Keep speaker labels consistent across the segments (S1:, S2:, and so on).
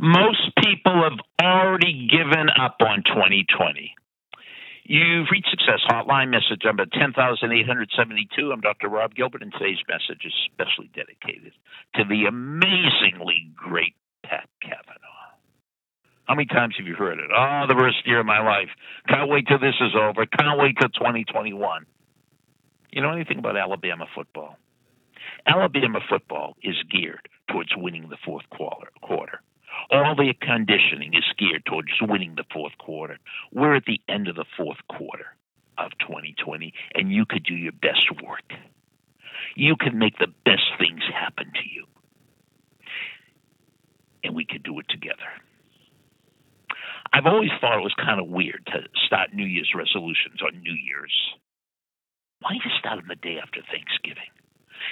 S1: Most people have already given up on 2020. You've reached Success Hotline, message number 10872. I'm Dr. Rob Gilbert, and today's message is specially dedicated to the amazingly great Pat Cavanaugh. How many times have you heard it? Oh, the worst year of my life. Can't wait till this is over. Can't wait till 2021. You know anything about Alabama football? Alabama football is geared towards winning the fourth quarter. All their conditioning is geared towards winning the fourth quarter. We're at the end of the fourth quarter of 2020, and you could do your best work. You could make the best things happen to you. And we could do it together. I've always thought it was kind of weird to start New Year's resolutions on New Year's. Why don't you start them the day after Thanksgiving?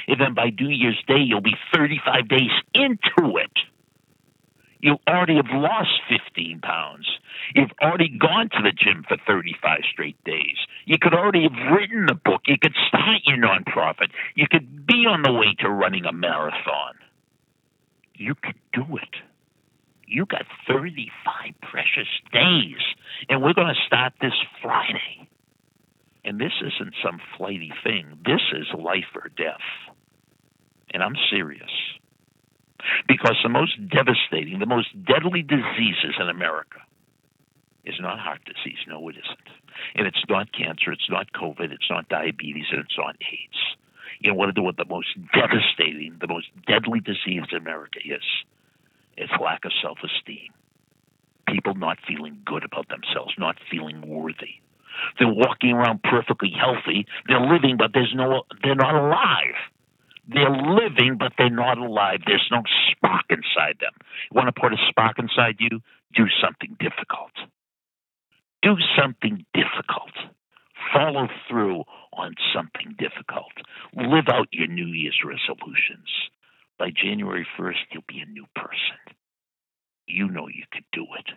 S1: And then by New Year's Day, you'll be 35 days into it. You already have lost 15 pounds. You've already gone to the gym for 35 straight days. You could already have written the book. You could start your nonprofit. You could be on the way to running a marathon. You could do it. You got 35 precious days, and we're going to start this Friday. And this isn't some flighty thing. This is life or death. And I'm serious. Because the most devastating, the most deadly diseases in America is not heart disease. No, it isn't. And it's not cancer, it's not COVID, it's not diabetes, and it's not AIDS. You know what the, most devastating, the most deadly disease in America is? It's lack of self esteem. People not feeling good about themselves, not feeling worthy. They're walking around perfectly healthy. They're living, but there's no, they're not alive. They're living, but they're not alive. There's no spark inside them. You want to put a spark inside you? Do something difficult. Do something difficult. Follow through on something difficult. Live out your New Year's resolutions. By January 1st, you'll be a new person. You know you could do it,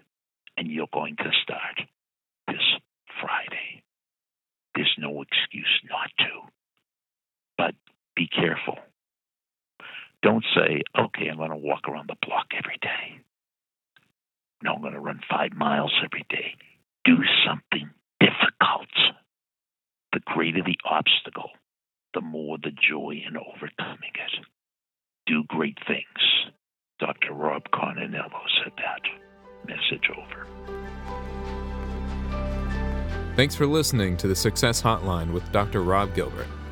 S1: and you're going to start this Friday. There's no excuse not to. Be careful. Don't say, okay, I'm going to walk around the block every day. No, I'm going to run five miles every day. Do something difficult. The greater the obstacle, the more the joy in overcoming it. Do great things. Dr. Rob Carninello said that. Message over.
S2: Thanks for listening to the Success Hotline with Dr. Rob Gilbert